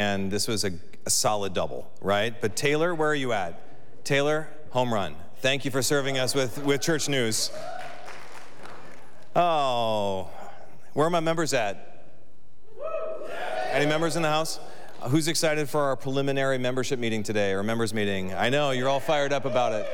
and this was a, a solid double, right? But Taylor, where are you at? Taylor, home run. Thank you for serving us with, with church news. Oh, where are my members at? Any members in the house? Who's excited for our preliminary membership meeting today or members meeting? I know you're all fired up about it.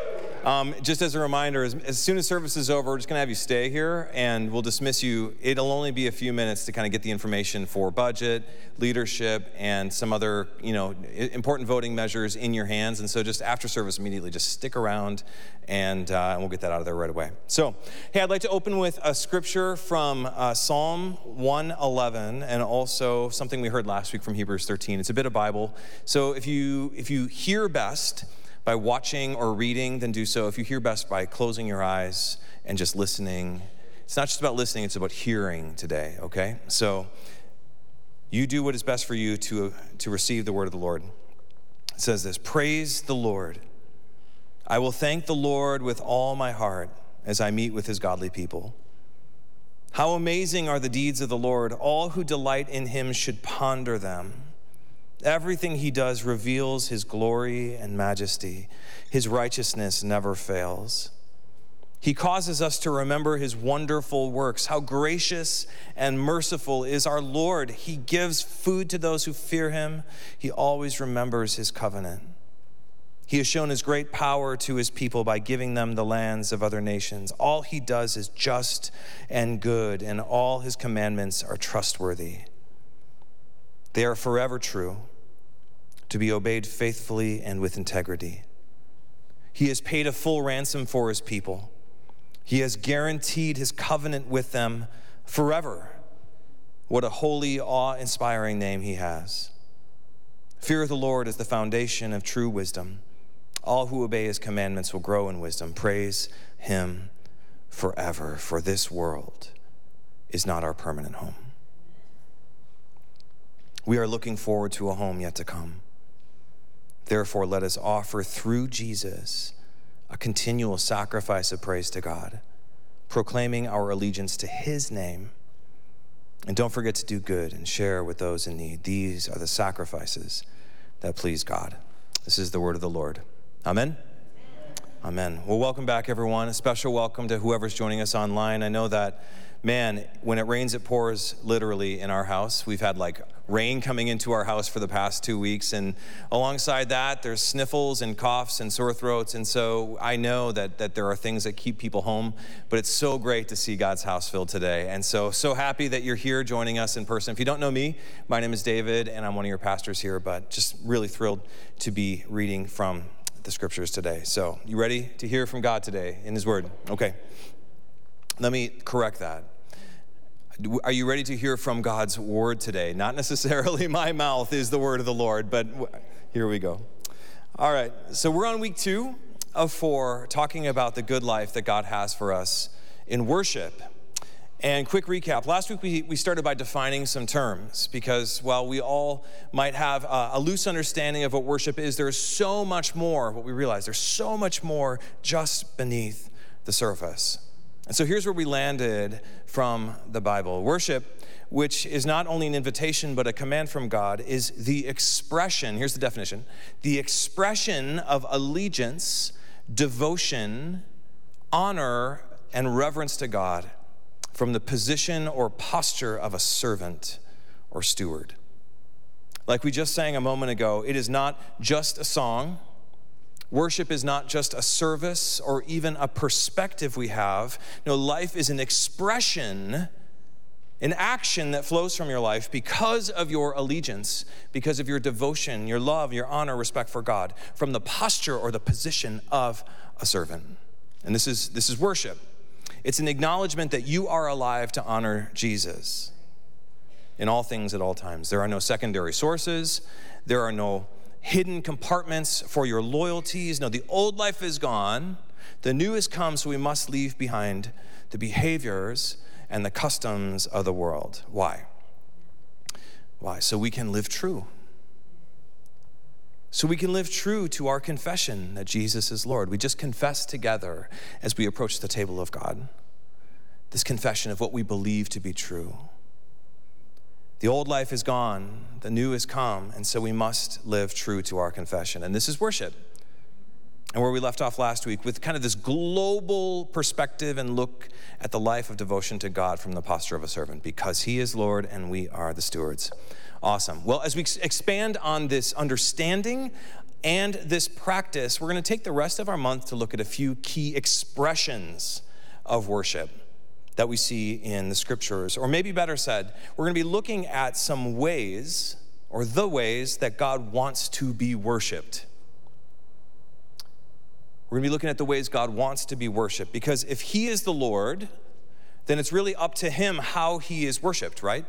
Um, just as a reminder, as, as, soon as service is over, we're just going to have you stay here and we'll dismiss you. It'll only be a few minutes to kind of get the information for budget, leadership, and some other, you know, important voting measures in your hands. And so just after service, immediately just stick around and, uh, and we'll get that out of there right away. So, hey, I'd like to open with a scripture from uh, Psalm 111 and also something we heard last week from Hebrews 13. It's a bit of Bible. So if you, if you hear best, by watching or reading, then do so. If you hear best by closing your eyes and just listening. It's not just about listening, it's about hearing today, okay? So you do what is best for you to, to receive the word of the Lord. It says this Praise the Lord. I will thank the Lord with all my heart as I meet with his godly people. How amazing are the deeds of the Lord! All who delight in him should ponder them. Everything he does reveals his glory and majesty. His righteousness never fails. He causes us to remember his wonderful works. How gracious and merciful is our Lord. He gives food to those who fear him. He always remembers his covenant. He has shown his great power to his people by giving them the lands of other nations. All he does is just and good, and all his commandments are trustworthy. They are forever true, to be obeyed faithfully and with integrity. He has paid a full ransom for his people. He has guaranteed his covenant with them forever. What a holy, awe inspiring name he has. Fear of the Lord is the foundation of true wisdom. All who obey his commandments will grow in wisdom. Praise him forever, for this world is not our permanent home. We are looking forward to a home yet to come. Therefore, let us offer through Jesus a continual sacrifice of praise to God, proclaiming our allegiance to his name. And don't forget to do good and share with those in need. These are the sacrifices that please God. This is the word of the Lord. Amen. Amen. Well, welcome back, everyone. A special welcome to whoever's joining us online. I know that man, when it rains, it pours literally in our house. We've had like rain coming into our house for the past two weeks. And alongside that, there's sniffles and coughs and sore throats. And so I know that, that there are things that keep people home, but it's so great to see God's house filled today. And so, so happy that you're here joining us in person. If you don't know me, my name is David, and I'm one of your pastors here, but just really thrilled to be reading from the scriptures today. So, you ready to hear from God today in His Word? Okay. Let me correct that. Are you ready to hear from God's word today? Not necessarily my mouth is the word of the Lord, but here we go. All right, so we're on week two of four talking about the good life that God has for us in worship. And quick recap last week we, we started by defining some terms because while we all might have a, a loose understanding of what worship is, there's so much more, what we realize, there's so much more just beneath the surface. And so here's where we landed from the Bible. Worship, which is not only an invitation but a command from God, is the expression, here's the definition the expression of allegiance, devotion, honor, and reverence to God from the position or posture of a servant or steward. Like we just sang a moment ago, it is not just a song Worship is not just a service or even a perspective we have. No, life is an expression, an action that flows from your life because of your allegiance, because of your devotion, your love, your honor, respect for God, from the posture or the position of a servant. And this is, this is worship. It's an acknowledgement that you are alive to honor Jesus in all things at all times. There are no secondary sources, there are no hidden compartments for your loyalties. No, the old life is gone. The new has come, so we must leave behind the behaviors and the customs of the world. Why? Why? So we can live true. So we can live true to our confession that Jesus is Lord. We just confess together as we approach the table of God. This confession of what we believe to be true. The old life is gone, the new has come, and so we must live true to our confession. And this is worship. And where we left off last week with kind of this global perspective and look at the life of devotion to God from the posture of a servant, because He is Lord and we are the stewards. Awesome. Well, as we expand on this understanding and this practice, we're going to take the rest of our month to look at a few key expressions of worship that we see in the scriptures. Or maybe better said, we're going to be looking at some ways or the ways that God wants to be worshiped. We're going to be looking at the ways God wants to be worshiped because if He is the Lord, then it's really up to Him how He is worshiped, right?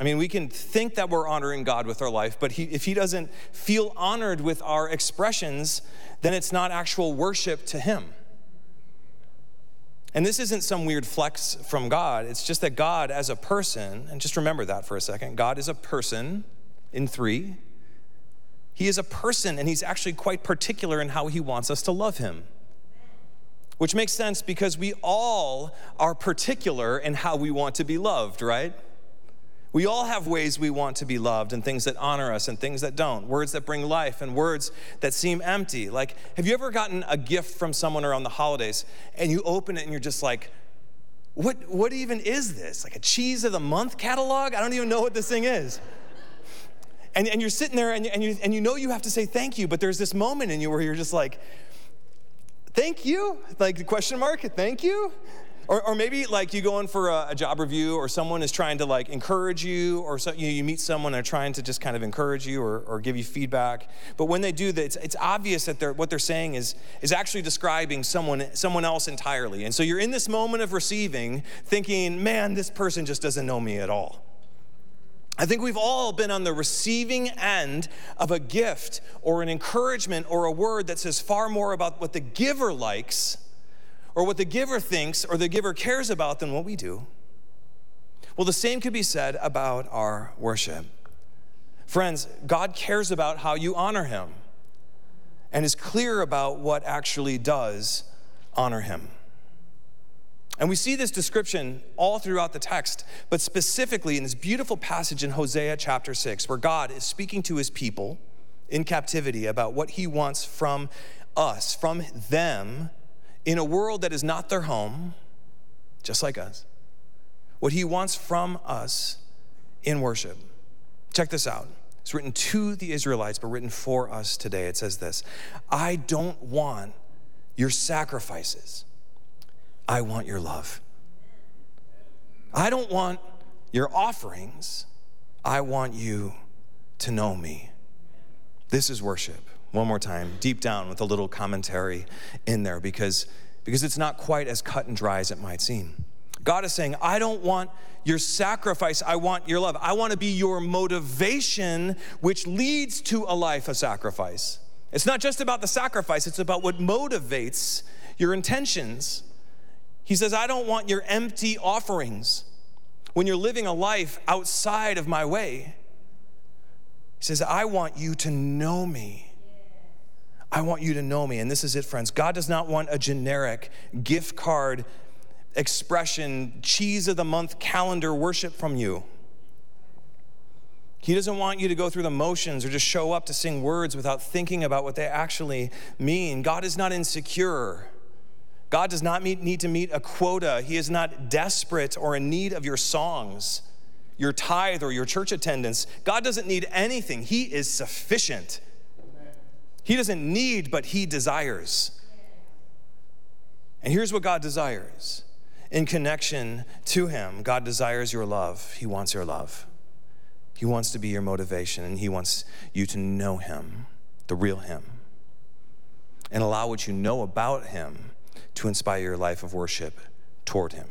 I mean, we can think that we're honoring God with our life, but he, if He doesn't feel honored with our expressions, then it's not actual worship to Him. And this isn't some weird flex from God. It's just that God, as a person, and just remember that for a second God is a person in three. He is a person, and He's actually quite particular in how He wants us to love Him. Which makes sense because we all are particular in how we want to be loved, right? We all have ways we want to be loved and things that honor us and things that don't, words that bring life and words that seem empty. Like, have you ever gotten a gift from someone around the holidays and you open it and you're just like, what, what even is this? Like a cheese of the month catalog? I don't even know what this thing is. And, and you're sitting there and, and, you, and you know you have to say thank you, but there's this moment in you where you're just like, thank you? Like question mark, thank you? Or, or maybe like you go in for a, a, job review or someone is trying to like encourage you or so, you, know, you meet someone and they're trying to just kind of encourage you or, or give you feedback. But when they do that, it's, it's obvious that they're, what they're saying is, is actually describing someone, someone else entirely. And so you're in this moment of receiving thinking, man, this person just doesn't know me at all. I think we've all been on the receiving end of a gift or an encouragement or a word that says far more about what the giver likes or what the giver thinks or the giver cares about than what we do. Well, the same could be said about our worship. Friends, God cares about how you honor Him and is clear about what actually does honor Him. And we see this description all throughout the text, but specifically in this beautiful passage in Hosea chapter 6, where God is speaking to his people in captivity about what he wants from us, from them in a world that is not their home, just like us, what he wants from us in worship. Check this out. It's written to the Israelites, but written for us today. It says this I don't want your sacrifices, I want your love. I don't want your offerings, I want you to know me. This is worship one more time, deep down with a little commentary in there because, because it's not quite as cut and dry as it might seem. God is saying, I don't want your sacrifice, I want your love. I want to be your motivation, which leads to a life of sacrifice. It's not just about the sacrifice, it's about what motivates your intentions. He says, I don't want your empty offerings when you're living a life outside of my way. He says, I want you to know me. I want you to know me. And this is it, friends. God does not want a generic gift card expression, cheese of the month calendar worship from you. He doesn't want you to go through the motions or just show up to sing words without thinking about what they actually mean. God is not insecure. God does not meet, need to meet a quota. He is not desperate or in need of your songs, your tithe, or your church attendance. God doesn't need anything. He is sufficient. He doesn't need, but He desires. And here's what God desires in connection to Him God desires your love, He wants your love. He wants to be your motivation, and He wants you to know Him, the real Him, and allow what you know about Him to inspire your life of worship toward Him.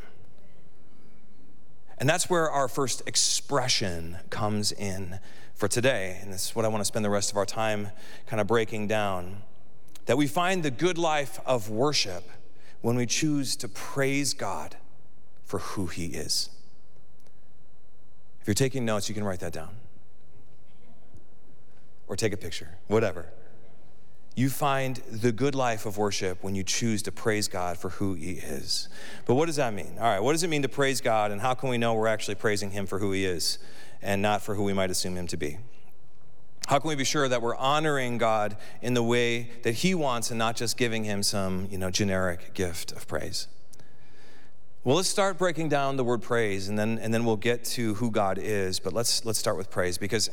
And that's where our first expression comes in for today, and this is what I want to spend the rest of our time kind of breaking down, that we find the good life of worship when we choose to praise God for who He is. If you're taking notes, you can write that down. Or take a picture, whatever. You find the good life of worship when you choose to praise God for who He is. But what does that mean? All right, what does it mean to praise God, and how can we know we're actually praising Him for who He is and not for who we might assume Him to be? How can we be sure that we're honoring God in the way that He wants and not just giving Him some, you know, generic gift of praise? Well, let's start breaking down the word praise, and then and then we'll get to who God is. But let's let's start with praise because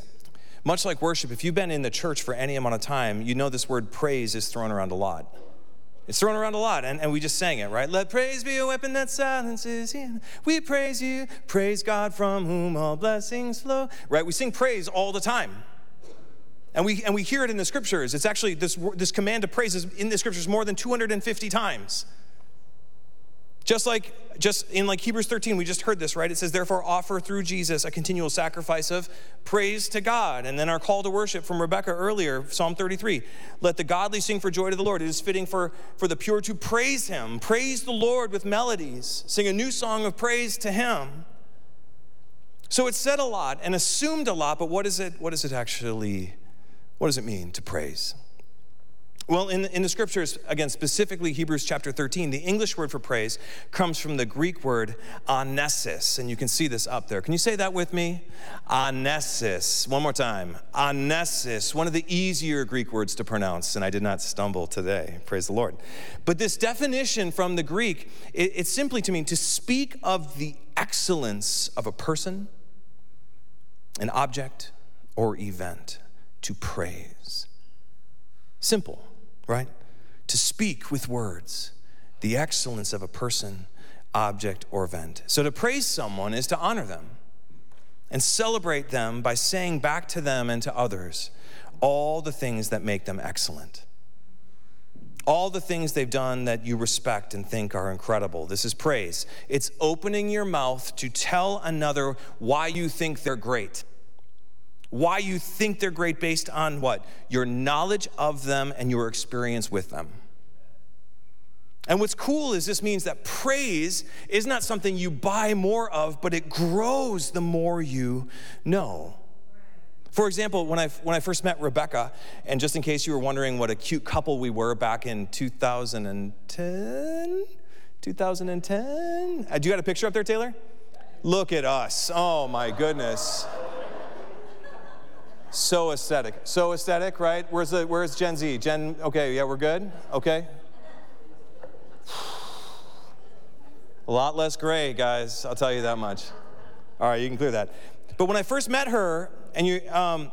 much like worship, if you've been in the church for any amount of time, you know this word praise is thrown around a lot. It's thrown around a lot, and, and we just sang it, right? Let praise be a weapon that silences you. We praise you, praise God from whom all blessings flow. Right? We sing praise all the time. And we, and we hear it in the scriptures. It's actually, this, this command to praise is in the scriptures more than 250 times. Just like just in like Hebrews 13, we just heard this, right? It says, therefore, offer through Jesus a continual sacrifice of praise to God. And then our call to worship from Rebecca earlier, Psalm 33. Let the godly sing for joy to the Lord. It is fitting for, for the pure to praise him. Praise the Lord with melodies. Sing a new song of praise to him. So it's said a lot and assumed a lot, but what is it, what is it actually, what does it mean to praise? Well, in, in the scriptures, again, specifically Hebrews chapter 13, the English word for praise comes from the Greek word ainesis. And you can see this up there. Can you say that with me? Ainesis. One more time. Ainesis, one of the easier Greek words to pronounce. And I did not stumble today. Praise the Lord. But this definition from the Greek, it, it's simply to mean to speak of the excellence of a person, an object, or event, to praise. Simple right? To speak with words the excellence of a person, object, or event. So to praise someone is to honor them and celebrate them by saying back to them and to others all the things that make them excellent. All the things they've done that you respect and think are incredible. This is praise. It's opening your mouth to tell another why you think they're great why you think they're great based on what? Your knowledge of them and your experience with them. And what's cool is this means that praise is not something you buy more of, but it grows the more you know. For example, when I, when I first met Rebecca, and just in case you were wondering what a cute couple we were back in 2010, 2010, uh, do you got a picture up there, Taylor? Look at us. Oh my goodness. So aesthetic. So aesthetic, right? Where's the where's Gen Z? Gen okay, yeah, we're good? Okay. A lot less gray, guys, I'll tell you that much. All right, you can clear that. But when I first met her, and you um,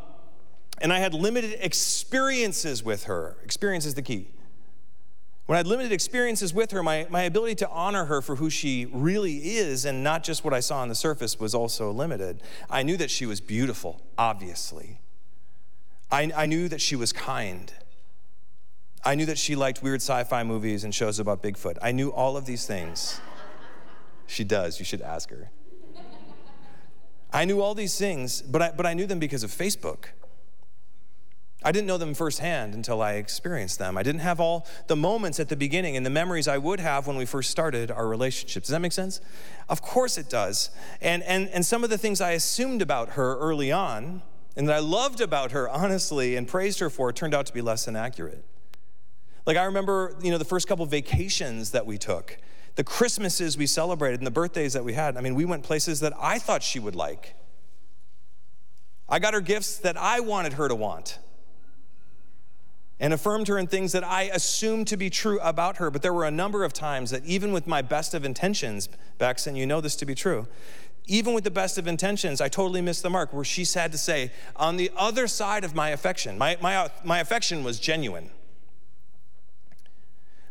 and I had limited experiences with her, experience is the key. When I had limited experiences with her, my, my ability to honor her for who she really is and not just what I saw on the surface was also limited. I knew that she was beautiful, obviously. I, I knew that she was kind. I knew that she liked weird sci fi movies and shows about Bigfoot. I knew all of these things. She does, you should ask her. I knew all these things, but I, but I knew them because of Facebook. I didn't know them firsthand until I experienced them. I didn't have all the moments at the beginning and the memories I would have when we first started our relationship. Does that make sense? Of course it does. And, and, and some of the things I assumed about her early on and that I loved about her, honestly, and praised her for, turned out to be less than accurate. Like I remember, you know, the first couple vacations that we took, the Christmases we celebrated, and the birthdays that we had. I mean, we went places that I thought she would like. I got her gifts that I wanted her to want and affirmed her in things that I assumed to be true about her. But there were a number of times that, even with my best of intentions, Bex, and you know this to be true, even with the best of intentions, I totally missed the mark where she had to say, on the other side of my affection, my, my, uh, my affection was genuine.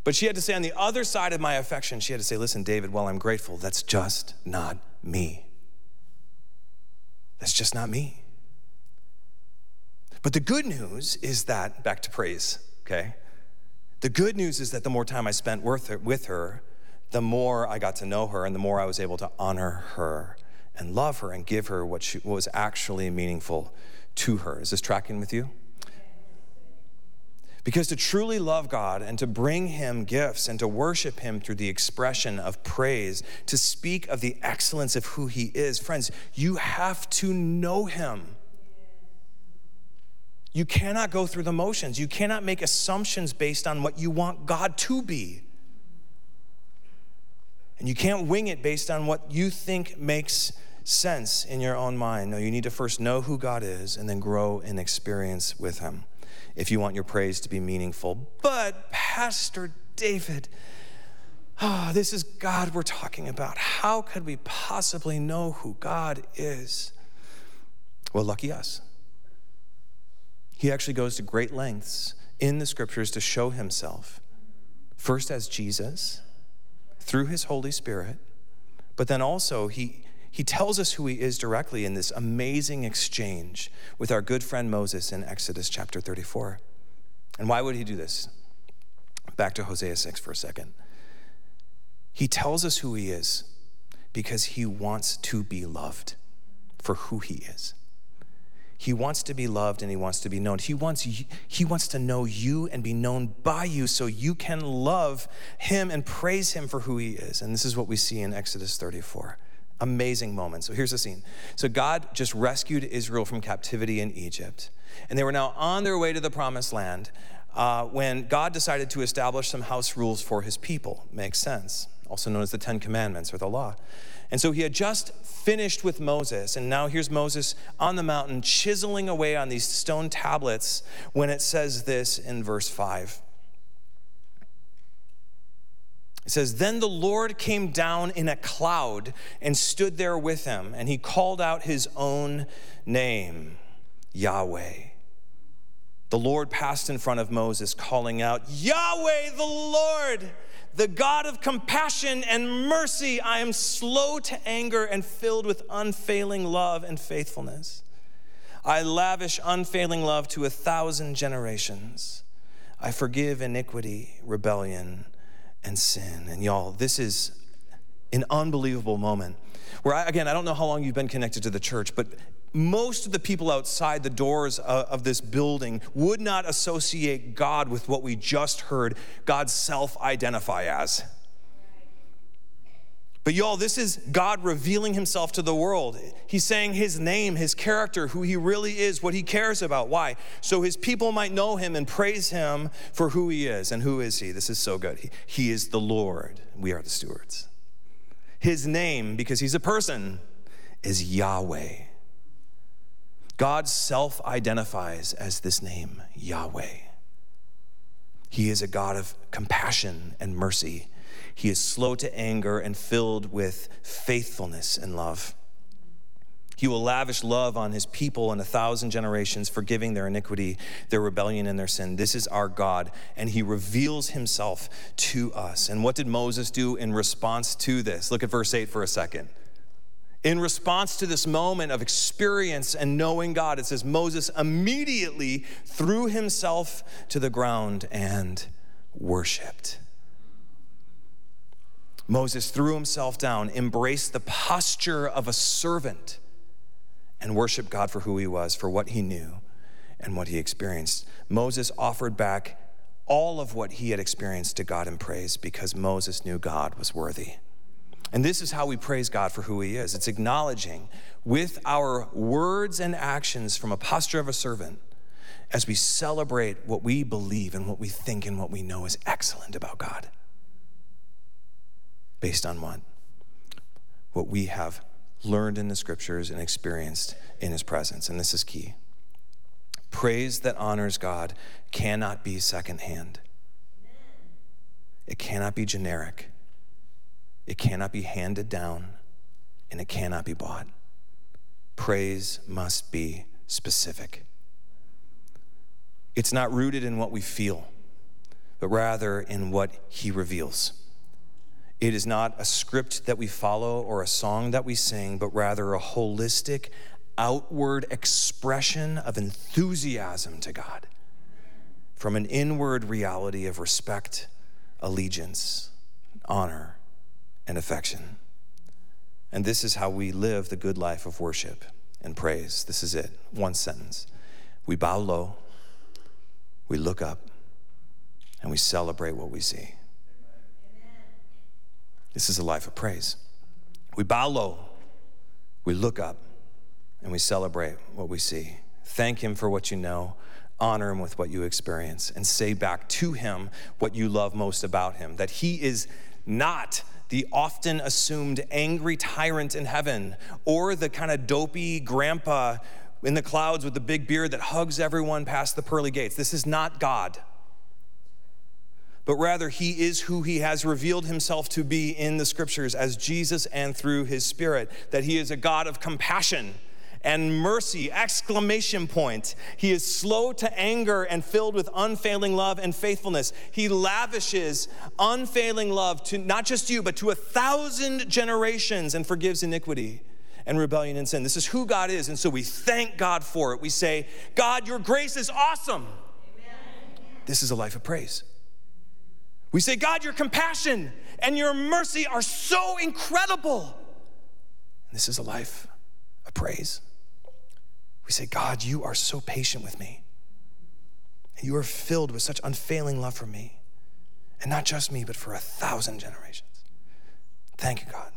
But she had to say, on the other side of my affection, she had to say, listen, David, while I'm grateful, that's just not me. That's just not me. But the good news is that, back to praise, okay? The good news is that the more time I spent with her, the more I got to know her and the more I was able to honor her and love her and give her what, she, what was actually meaningful to her. Is this tracking with you? Because to truly love God and to bring Him gifts and to worship Him through the expression of praise, to speak of the excellence of who He is, friends, you have to know Him. You cannot go through the motions. You cannot make assumptions based on what you want God to be. And you can't wing it based on what you think makes sense in your own mind. No, you need to first know who God is and then grow in experience with Him if you want your praise to be meaningful. But, Pastor David, oh, this is God we're talking about. How could we possibly know who God is? Well, lucky us. He actually goes to great lengths in the scriptures to show himself, first as Jesus through his Holy Spirit, but then also he, he tells us who he is directly in this amazing exchange with our good friend Moses in Exodus chapter 34. And why would he do this? Back to Hosea 6 for a second. He tells us who he is because he wants to be loved for who he is. He wants to be loved and he wants to be known. He wants, he wants to know you and be known by you so you can love him and praise him for who he is. And this is what we see in Exodus 34. Amazing moment. So here's the scene. So God just rescued Israel from captivity in Egypt. And they were now on their way to the promised land uh, when God decided to establish some house rules for his people. Makes sense. Also known as the Ten Commandments or the law. And so he had just finished with Moses, and now here's Moses on the mountain chiseling away on these stone tablets when it says this in verse 5. It says, Then the Lord came down in a cloud and stood there with him, and he called out his own name, Yahweh. The Lord passed in front of Moses, calling out, Yahweh, the Lord the God of compassion and mercy. I am slow to anger and filled with unfailing love and faithfulness. I lavish unfailing love to a thousand generations. I forgive iniquity, rebellion, and sin. And y'all, this is an unbelievable moment where, I, again, I don't know how long you've been connected to the church, but most of the people outside the doors of this building would not associate God with what we just heard God self identify as. But y'all, this is God revealing himself to the world. He's saying his name, his character, who he really is, what he cares about. Why? So his people might know him and praise him for who he is. And who is he? This is so good. He, he is the Lord. We are the stewards. His name, because he's a person, is Yahweh. God self identifies as this name, Yahweh. He is a God of compassion and mercy. He is slow to anger and filled with faithfulness and love. He will lavish love on his people in a thousand generations, forgiving their iniquity, their rebellion, and their sin. This is our God, and he reveals himself to us. And what did Moses do in response to this? Look at verse 8 for a second. In response to this moment of experience and knowing God, it says Moses immediately threw himself to the ground and worshiped. Moses threw himself down, embraced the posture of a servant, and worshiped God for who he was, for what he knew and what he experienced. Moses offered back all of what he had experienced to God in praise because Moses knew God was worthy. And this is how we praise God for who He is it's acknowledging with our words and actions from a posture of a servant as we celebrate what we believe and what we think and what we know is excellent about God. Based on what? What we have learned in the scriptures and experienced in His presence. And this is key. Praise that honors God cannot be secondhand. It cannot be generic. It cannot be handed down and it cannot be bought. Praise must be specific. It's not rooted in what we feel, but rather in what He reveals. It is not a script that we follow or a song that we sing, but rather a holistic, outward expression of enthusiasm to God from an inward reality of respect, allegiance, honor, and affection. And this is how we live the good life of worship and praise. This is it. One sentence. We bow low, we look up, and we celebrate what we see. This is a life of praise. We bow low, we look up, and we celebrate what we see. Thank Him for what you know. Honor Him with what you experience. And say back to Him what you love most about Him that He is not the often assumed angry tyrant in heaven or the kind of dopey grandpa in the clouds with the big beard that hugs everyone past the pearly gates. This is not God. But rather, he is who he has revealed himself to be in the scriptures as Jesus and through his spirit, that he is a God of compassion and mercy, exclamation point. He is slow to anger and filled with unfailing love and faithfulness. He lavishes unfailing love to not just you, but to a thousand generations and forgives iniquity and rebellion and sin. This is who God is, and so we thank God for it. We say, God, your grace is awesome. Amen. This is a life of praise. We say, God, your compassion and your mercy are so incredible. This is a life of praise. We say, God, you are so patient with me. And you are filled with such unfailing love for me. And not just me, but for a thousand generations. Thank you, God.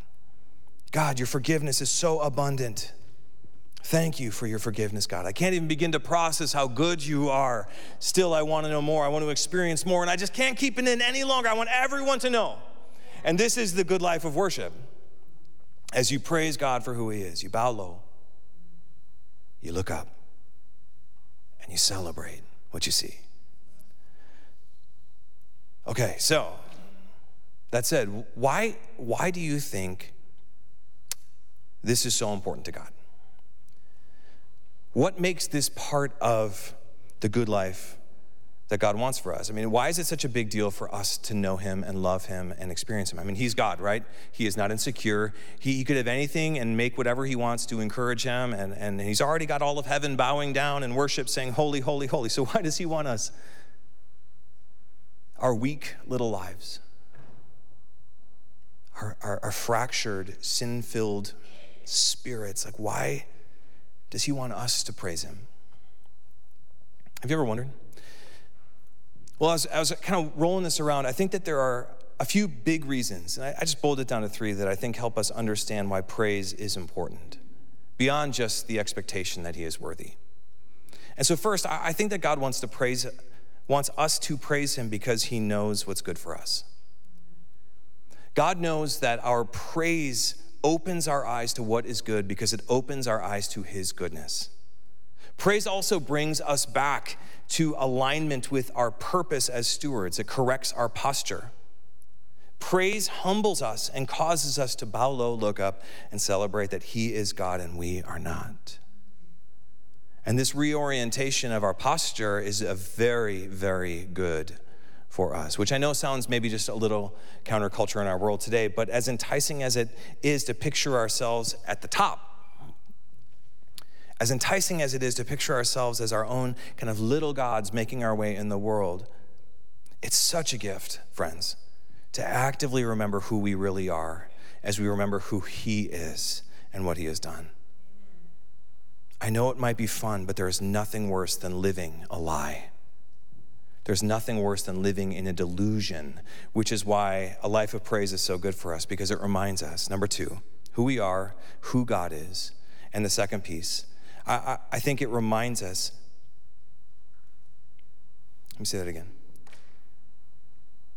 God, your forgiveness is so abundant. Thank you for your forgiveness, God. I can't even begin to process how good you are. Still, I want to know more. I want to experience more, and I just can't keep it in any longer. I want everyone to know. And this is the good life of worship. As you praise God for who He is, you bow low, you look up and you celebrate what you see. Okay, so that said, why, why do you think this is so important to God? What makes this part of the good life that God wants for us. I mean, why is it such a big deal for us to know Him and love Him and experience Him? I mean, He's God, right? He is not insecure. He, he could have anything and make whatever He wants to encourage Him, and, and He's already got all of heaven bowing down in worship saying, Holy, holy, holy. So why does He want us? Our weak little lives, our, our, our fractured, sin filled spirits. Like, why does He want us to praise Him? Have you ever wondered? Well, as I was kind of rolling this around, I think that there are a few big reasons, and I, I just boiled it down to three that I think help us understand why praise is important, beyond just the expectation that He is worthy. And so, first, I, I think that God wants to praise, wants us to praise Him because He knows what's good for us. God knows that our praise opens our eyes to what is good because it opens our eyes to His goodness. Praise also brings us back to alignment with our purpose as stewards, it corrects our posture. Praise humbles us and causes us to bow low, look up, and celebrate that He is God and we are not. And this reorientation of our posture is a very, very good for us, which I know sounds maybe just a little counterculture in our world today, but as enticing as it is to picture ourselves at the top as enticing as it is to picture ourselves as our own kind of little gods making our way in the world, it's such a gift, friends, to actively remember who we really are as we remember who He is and what He has done. I know it might be fun, but there is nothing worse than living a lie. There's nothing worse than living in a delusion, which is why a life of praise is so good for us because it reminds us, number two, who we are, who God is, and the second piece, I, I, think it reminds us. Let me say that again.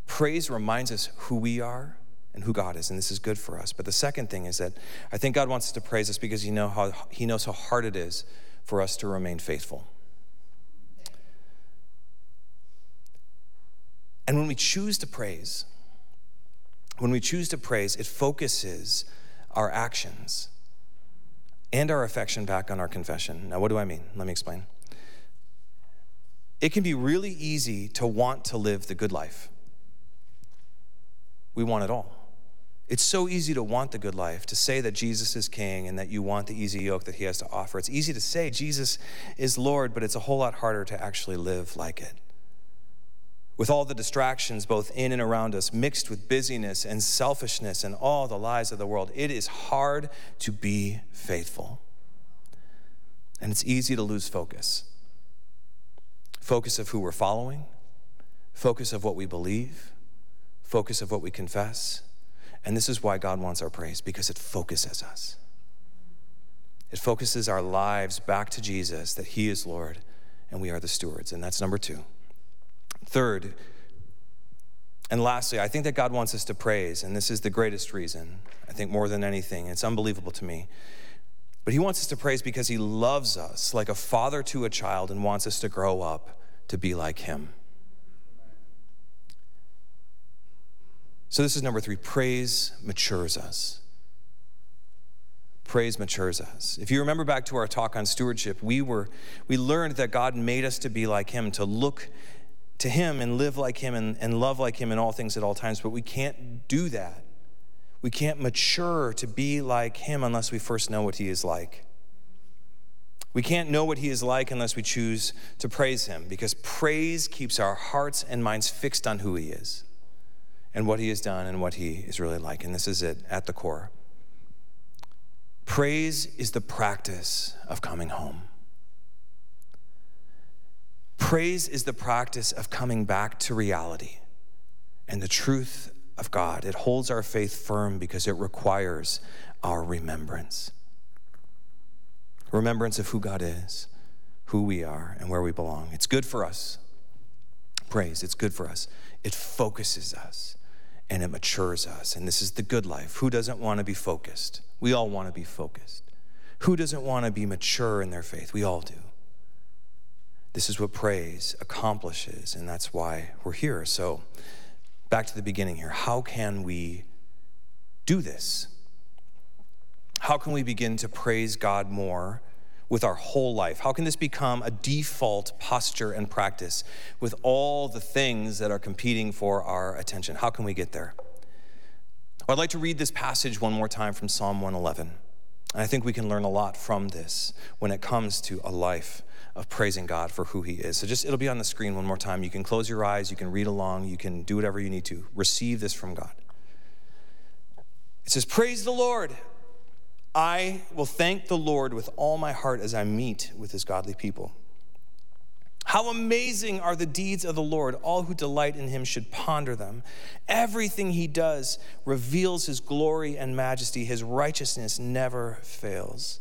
Praise reminds us who we are and who God is, and this is good for us. But the second thing is that I think God wants us to praise us because he, know how, he knows how hard it is for us to remain faithful. And when we choose to praise, when we choose to praise, it focuses our actions and our affection back on our confession. Now, what do I mean? Let me explain. It can be really easy to want to live the good life. We want it all. It's so easy to want the good life, to say that Jesus is king and that you want the easy yoke that he has to offer. It's easy to say Jesus is Lord, but it's a whole lot harder to actually live like it with all the distractions both in and around us, mixed with busyness and selfishness and all the lies of the world, it is hard to be faithful. And it's easy to lose focus focus of who we're following, focus of what we believe, focus of what we confess. And this is why God wants our praise, because it focuses us. It focuses our lives back to Jesus, that He is Lord and we are the stewards. And that's number two. Third, and lastly, I think that God wants us to praise, and this is the greatest reason, I think more than anything. It's unbelievable to me. But He wants us to praise because He loves us like a father to a child and wants us to grow up to be like Him. So, this is number three praise matures us. Praise matures us. If you remember back to our talk on stewardship, we were we learned that God made us to be like him, to look to him and live like him and, and love like him in all things at all times, but we can't do that. We can't mature to be like him unless we first know what he is like. We can't know what he is like unless we choose to praise him, because praise keeps our hearts and minds fixed on who he is and what he has done and what he is really like. And this is it at the core. Praise is the practice of coming home. Praise is the practice of coming back to reality and the truth of God. It holds our faith firm because it requires our remembrance. Remembrance of who God is, who we are, and where we belong. It's good for us. Praise, it's good for us. It focuses us and it matures us. And this is the good life. Who doesn't want to be focused? We all want to be focused. Who doesn't want to be mature in their faith? We all do. This is what praise accomplishes, and that's why we're here. So, back to the beginning here. How can we do this? How can we begin to praise God more with our whole life? How can this become a default posture and practice with all the things that are competing for our attention? How can we get there? I'd like to read this passage one more time from Psalm 111. And I think we can learn a lot from this when it comes to a life of praising God for who He is. So just, it'll be on the screen one more time. You can close your eyes, you can read along, you can do whatever you need to. Receive this from God. It says, Praise the Lord. I will thank the Lord with all my heart as I meet with His godly people. How amazing are the deeds of the Lord! All who delight in him should ponder them. Everything he does reveals his glory and majesty. His righteousness never fails.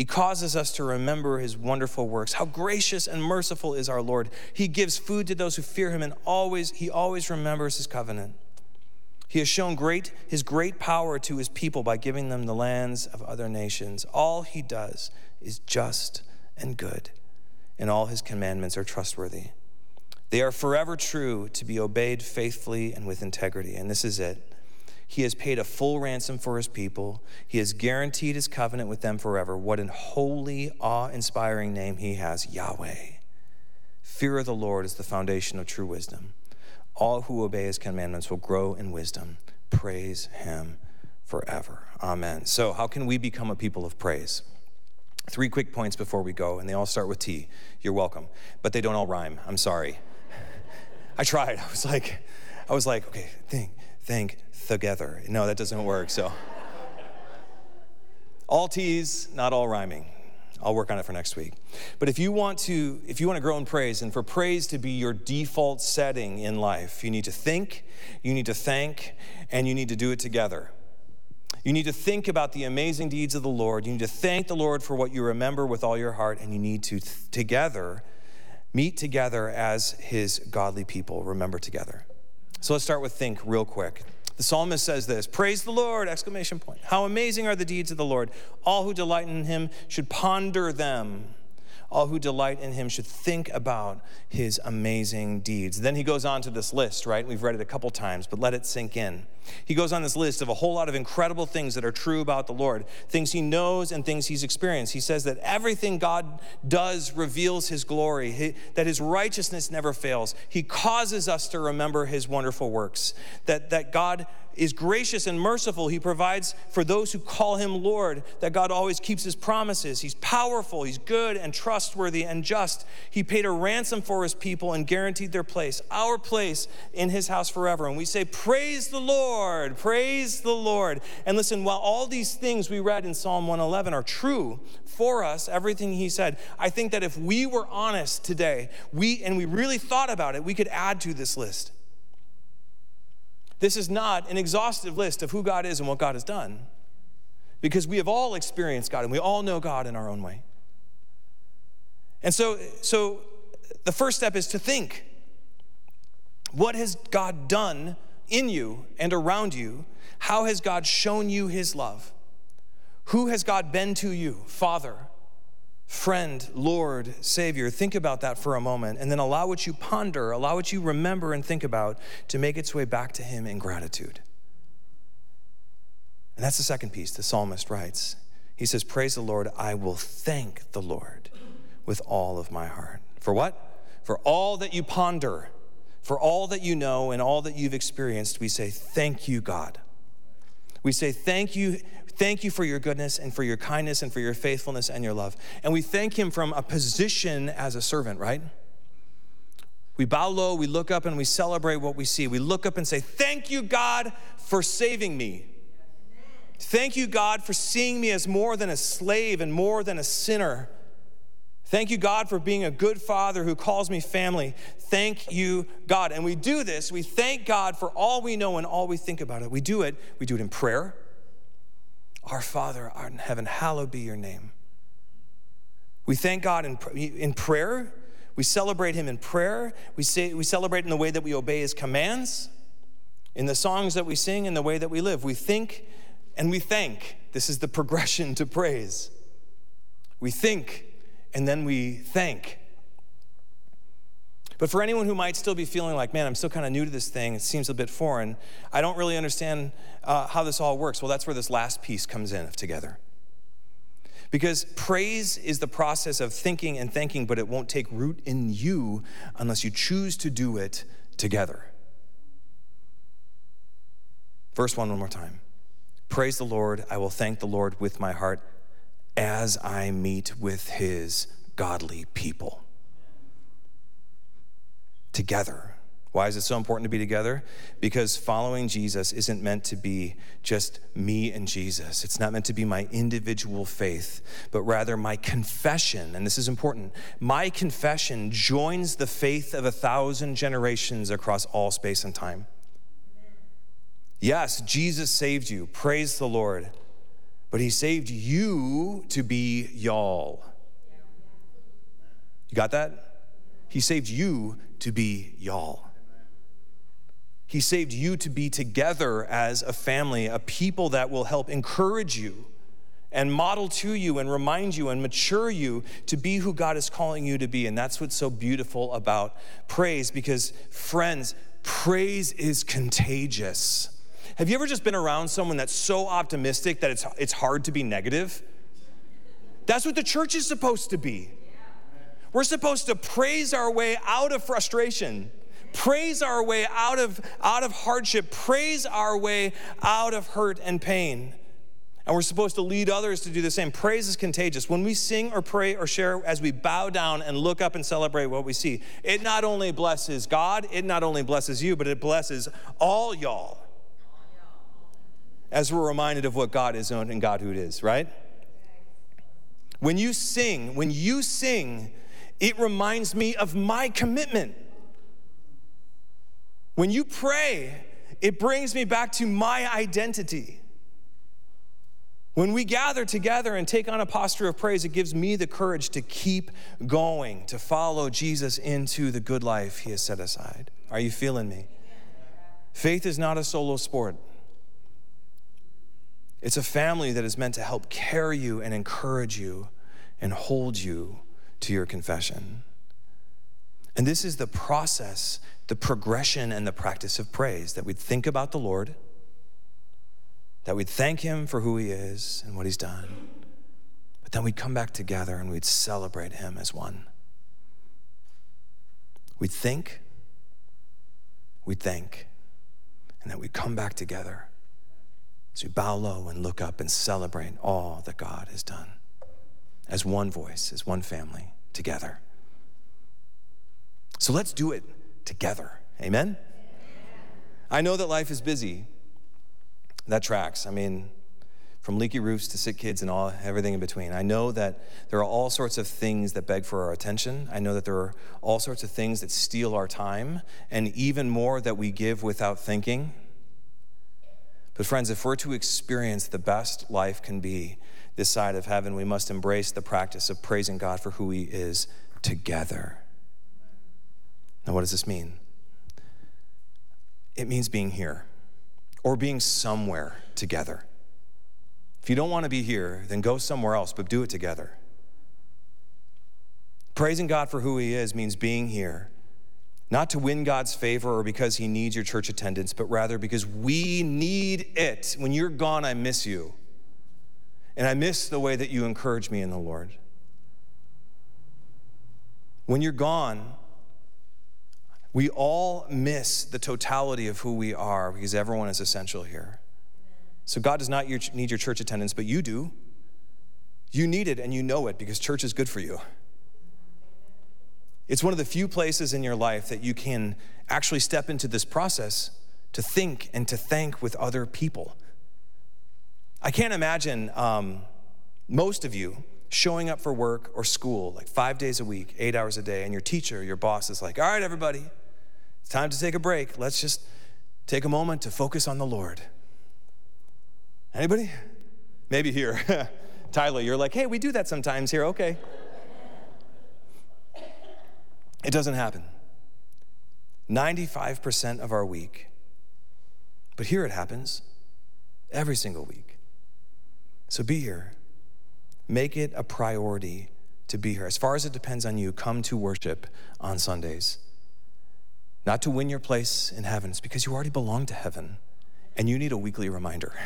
He causes us to remember his wonderful works. How gracious and merciful is our Lord. He gives food to those who fear him and always he always remembers his covenant. He has shown great his great power to his people by giving them the lands of other nations. All he does is just and good and all his commandments are trustworthy. They are forever true to be obeyed faithfully and with integrity. And this is it. He has paid a full ransom for his people. He has guaranteed his covenant with them forever. What an holy, awe inspiring name he has Yahweh. Fear of the Lord is the foundation of true wisdom. All who obey his commandments will grow in wisdom. Praise him forever. Amen. So, how can we become a people of praise? Three quick points before we go, and they all start with T. You're welcome. But they don't all rhyme. I'm sorry. I tried. I was like, I was like, okay, think, think, together. No, that doesn't work. So all T's, not all rhyming. I'll work on it for next week. But if you want to, if you want to grow in praise, and for praise to be your default setting in life, you need to think, you need to thank, and you need to do it together. You need to think about the amazing deeds of the Lord. You need to thank the Lord for what you remember with all your heart, and you need to th- together meet together as his godly people. Remember together. So let's start with think real quick. The psalmist says this Praise the Lord! Exclamation point. How amazing are the deeds of the Lord. All who delight in him should ponder them. All who delight in him should think about his amazing deeds. Then he goes on to this list, right? We've read it a couple times, but let it sink in. He goes on this list of a whole lot of incredible things that are true about the Lord, things he knows and things he's experienced. He says that everything God does reveals his glory, that his righteousness never fails. He causes us to remember his wonderful works, that, that God is gracious and merciful. He provides for those who call him Lord, that God always keeps his promises. He's powerful, he's good and trustworthy and just. He paid a ransom for his people and guaranteed their place, our place in his house forever. And we say, Praise the Lord, praise the Lord. And listen, while all these things we read in Psalm 111 are true for us, everything he said, I think that if we were honest today, we and we really thought about it, we could add to this list. This is not an exhaustive list of who God is and what God has done. because we have all experienced God and we all know God in our own way. And so, so the first step is to think. What has God done in you and around you? How has God shown you his love? Who has God been to you? Father, friend, Lord, Savior. Think about that for a moment and then allow what you ponder, allow what you remember and think about to make its way back to him in gratitude. And that's the second piece the psalmist writes. He says, Praise the Lord, I will thank the Lord with all of my heart. For what? For all that you ponder, for all that you know, and all that you've experienced, we say, Thank you, God. We say, Thank you. Thank you for your goodness and for your kindness and for your faithfulness and your love. And we thank him from a position as a servant, right? We bow low, we look up, and we celebrate what we see. We look up and say, Thank you, God, for saving me. Thank you, God, for seeing me as more than a slave and more than a sinner. Thank you, God, for being a good father who calls me family. Thank you, God. And we do this, we thank God for all we know and all we think about it. We do it, we do it in prayer. Our Father art in heaven, hallowed be your name. We thank God in, in prayer. We celebrate him in prayer. We, say, we celebrate in the way that we obey his commands, in the songs that we sing, in the way that we live. We think and we thank. This is the progression to praise. We think and then we thank. But for anyone who might still be feeling like, man, I'm still kind of new to this thing, it seems a bit foreign, I don't really understand uh, how this all works. Well, that's where this last piece comes in together. Because praise is the process of thinking and thanking, but it won't take root in you unless you choose to do it together. Verse one, one more time. Praise the Lord. I will thank the Lord with my heart as I meet with his godly people. Together. Why is it so important to be together? Because following Jesus isn't meant to be just me and Jesus. It's not meant to be my individual faith, but rather my confession, and this is important. My confession joins the faith of a thousand generations across all space and time. Yes, Jesus saved you. Praise the Lord. But he saved you to be y'all. You got that? He saved you to be y'all. He saved you to be together as a family, a people that will help encourage you and model to you and remind you and mature you to be who God is calling you to be. And that's what's so beautiful about praise because, friends, praise is contagious. Have you ever just been around someone that's so optimistic that it's, it's hard to be negative? That's what the church is supposed to be. We're supposed to praise our way out of frustration, praise our way out of, out of hardship, praise our way out of hurt and pain. And we're supposed to lead others to do the same. Praise is contagious. When we sing or pray or share, as we bow down and look up and celebrate what we see, it not only blesses God, it not only blesses you, but it blesses all y'all as we're reminded of what God is and God who it is, right? When you sing, when you sing, it reminds me of my commitment. When you pray, it brings me back to my identity. When we gather together and take on a posture of praise, it gives me the courage to keep going, to follow Jesus into the good life he has set aside. Are you feeling me? Faith is not a solo sport. It's a family that is meant to help carry you and encourage you and hold you to your confession. And this is the process, the progression, and the practice of praise that we'd think about the Lord, that we'd thank Him for who He is and what He's done, but then we'd come back together and we'd celebrate Him as one. We'd think, we'd thank, and then we'd come back together we bow low and look up and celebrate all that God has done as one voice, as one family, together. So let's do it together. Amen? I know that life is busy. That tracks. I mean, from leaky roofs to sick kids and all everything in between. I know that there are all sorts of things that beg for our attention. I know that there are all sorts of things that steal our time, and even more that we give without thinking. But, friends, if we're to experience the best life can be this side of heaven, we must embrace the practice of praising God for who He is together. Now, what does this mean? It means being here or being somewhere together. If you don't want to be here, then go somewhere else, but do it together. Praising God for who He is means being here, not to win God's favor or because He needs your church attendance, but rather because we need it. When you're gone, I miss you. And I miss the way that you encourage me in the Lord. When you're gone, we all miss the totality of who we are because everyone is essential here. So God does not need your church attendance, but you do. You need it and you know it because church is good for you. It's one of the few places in your life that you can actually step into this process to think and to thank with other people. I can't imagine um, most of you showing up for work or school like five days a week, eight hours a day, and your teacher, your boss is like, all right, everybody, it's time to take a break. Let's just take a moment to focus on the Lord. Anybody? Maybe here. Tyler, you're like, hey, we do that sometimes here, okay. It doesn't happen. 95% of our week. But here it happens every single week. So be here. Make it a priority to be here. As far as it depends on you, come to worship on Sundays. Not to win your place in heaven, it's because you already belong to heaven and you need a weekly reminder.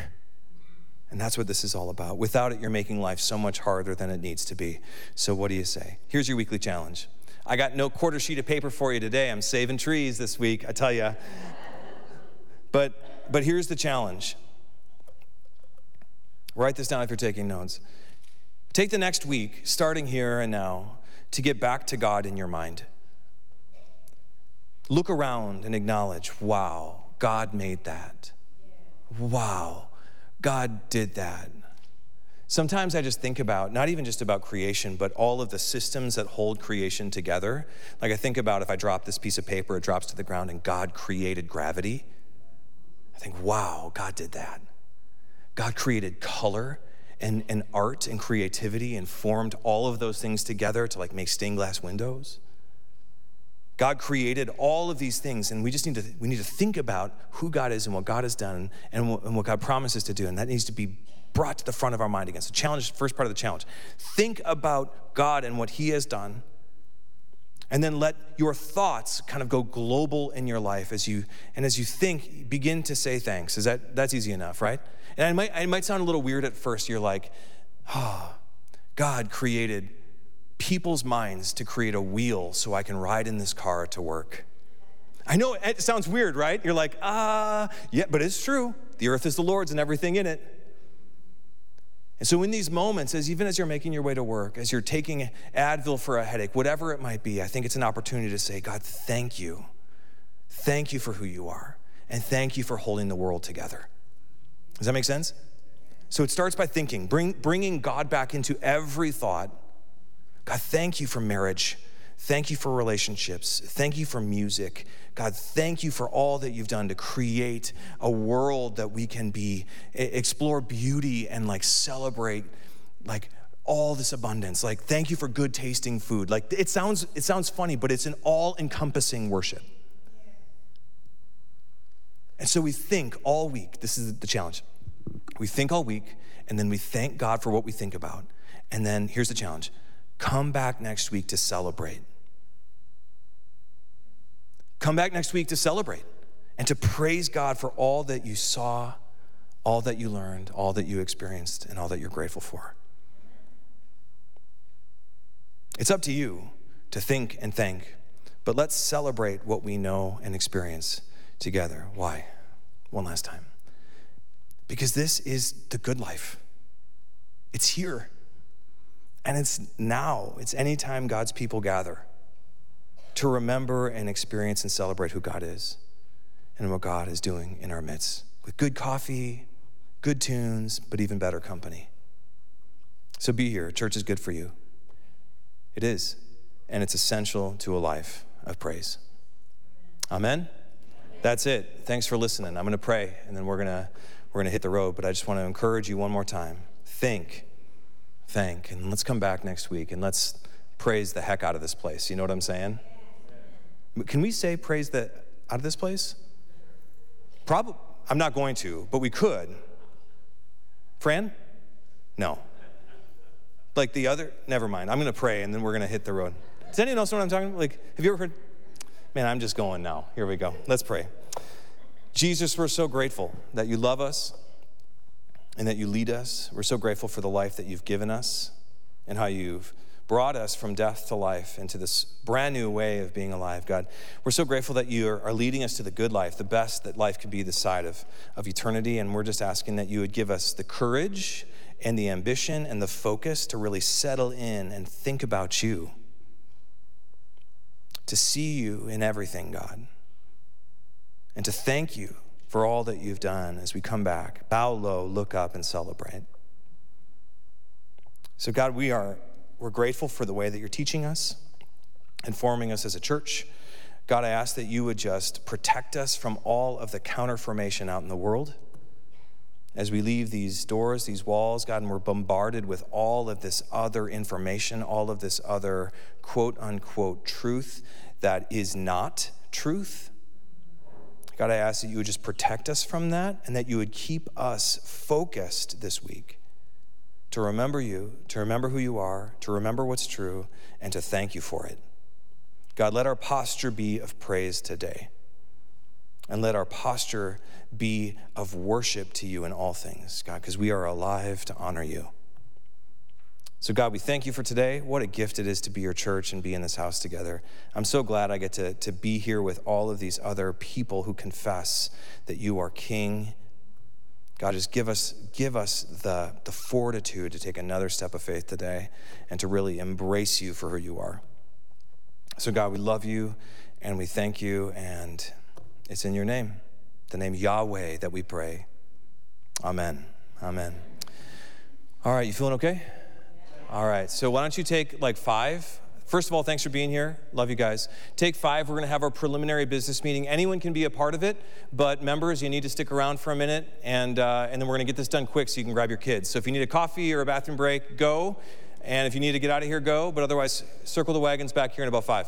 And that's what this is all about. Without it, you're making life so much harder than it needs to be. So, what do you say? Here's your weekly challenge. I got no quarter sheet of paper for you today. I'm saving trees this week, I tell you. But, but here's the challenge Write this down if you're taking notes. Take the next week, starting here and now, to get back to God in your mind. Look around and acknowledge wow, God made that. Wow, God did that. Sometimes I just think about, not even just about creation, but all of the systems that hold creation together. Like I think about if I drop this piece of paper, it drops to the ground and God created gravity. I think, wow, God did that. God created color and, and art and creativity and formed all of those things together to like make stained glass windows. God created all of these things, and we just need to we need to think about who God is and what God has done and and what God promises to do, and that needs to be brought to the front of our mind again. So, challenge, first part of the challenge: think about God and what He has done, and then let your thoughts kind of go global in your life as you and as you think, begin to say thanks. Is that that's easy enough, right? And it might, it might sound a little weird at first. You're like, oh, God created people's minds to create a wheel so I can ride in this car to work. I know it sounds weird, right? You're like, ah, yeah, but it's true. The earth is the Lord's and everything in it. And so, in these moments, as even as you're making your way to work, as you're taking Advil for a headache, whatever it might be, I think it's an opportunity to say, God, thank you. Thank you for who you are. And thank you for holding the world together. Does that make sense? So it starts by thinking, bring, bringing God back into every thought. God, thank you for marriage. Thank you for relationships. Thank you for music. God, thank you for all that you've done to create a world that we can be, explore beauty and like celebrate like all this abundance. Like, thank you for good tasting food. Like, it sounds, it sounds funny, but it's an all encompassing worship. And so we think all week, this is the challenge. We think all week, and then we thank God for what we think about. And then here's the challenge come back next week to celebrate. Come back next week to celebrate and to praise God for all that you saw, all that you learned, all that you experienced, and all that you're grateful for. It's up to you to think and thank, but let's celebrate what we know and experience together. Why? One last time. Because this is the good life. It's here. And it's now. It's anytime God's people gather to remember and experience and celebrate who God is and what God is doing in our midst with good coffee, good tunes, but even better company. So be here. Church is good for you. It is. And it's essential to a life of praise. Amen. That's it. Thanks for listening. I'm going to pray, and then we're going to we're going to hit the road. But I just want to encourage you one more time think, thank, and let's come back next week and let's praise the heck out of this place. You know what I'm saying? Can we say praise the out of this place? Probably. I'm not going to, but we could. Fran? No. Like the other, never mind. I'm going to pray and then we're going to hit the road. Does anyone else know what I'm talking about? Like, have you ever heard? Man, I'm just going now. Here we go. Let's pray. Jesus, we're so grateful that you love us and that you lead us. We're so grateful for the life that you've given us and how you've brought us from death to life into this brand new way of being alive, God. We're so grateful that you are leading us to the good life, the best that life could be this side of, of eternity. And we're just asking that you would give us the courage and the ambition and the focus to really settle in and think about you, to see you in everything, God, and to thank you for all that you've done as we come back. Bow low, look up, and celebrate. So, God, we are we're grateful for the way that you're teaching us and forming us as a church. God, I ask that you would just protect us from all of the counterformation out in the world. As we leave these doors, these walls, God, and we're bombarded with all of this other information, all of this other quote unquote truth that is not truth. God, I ask that you would just protect us from that and that you would keep us focused this week to remember you, to remember who you are, to remember what's true, and to thank you for it. God, let our posture be of praise today. And let our posture be of worship to you in all things, God, because we are alive to honor you. So, God, we thank you for today. What a gift it is to be your church and be in this house together. I'm so glad I get to, to be here with all of these other people who confess that you are King God, just give us, give us the, the fortitude to take another step of faith today and to really embrace you for who you are. So, God, we love you and we thank you, and it's in your name, the name Yahweh, that we pray. Amen. Amen. All right, you feeling okay? All right, so why don't you take like five First of all, thanks for being here. Love you guys. Take five, we're going to have our preliminary business meeting. Anyone can be a part of it, but members, you need to stick around for a minute, and, uh, and then we're going to get this done quick so you can grab your kids. So if you need a coffee or a bathroom break, go. And if you need to get out of here, go. But otherwise, circle the wagons back here in about five.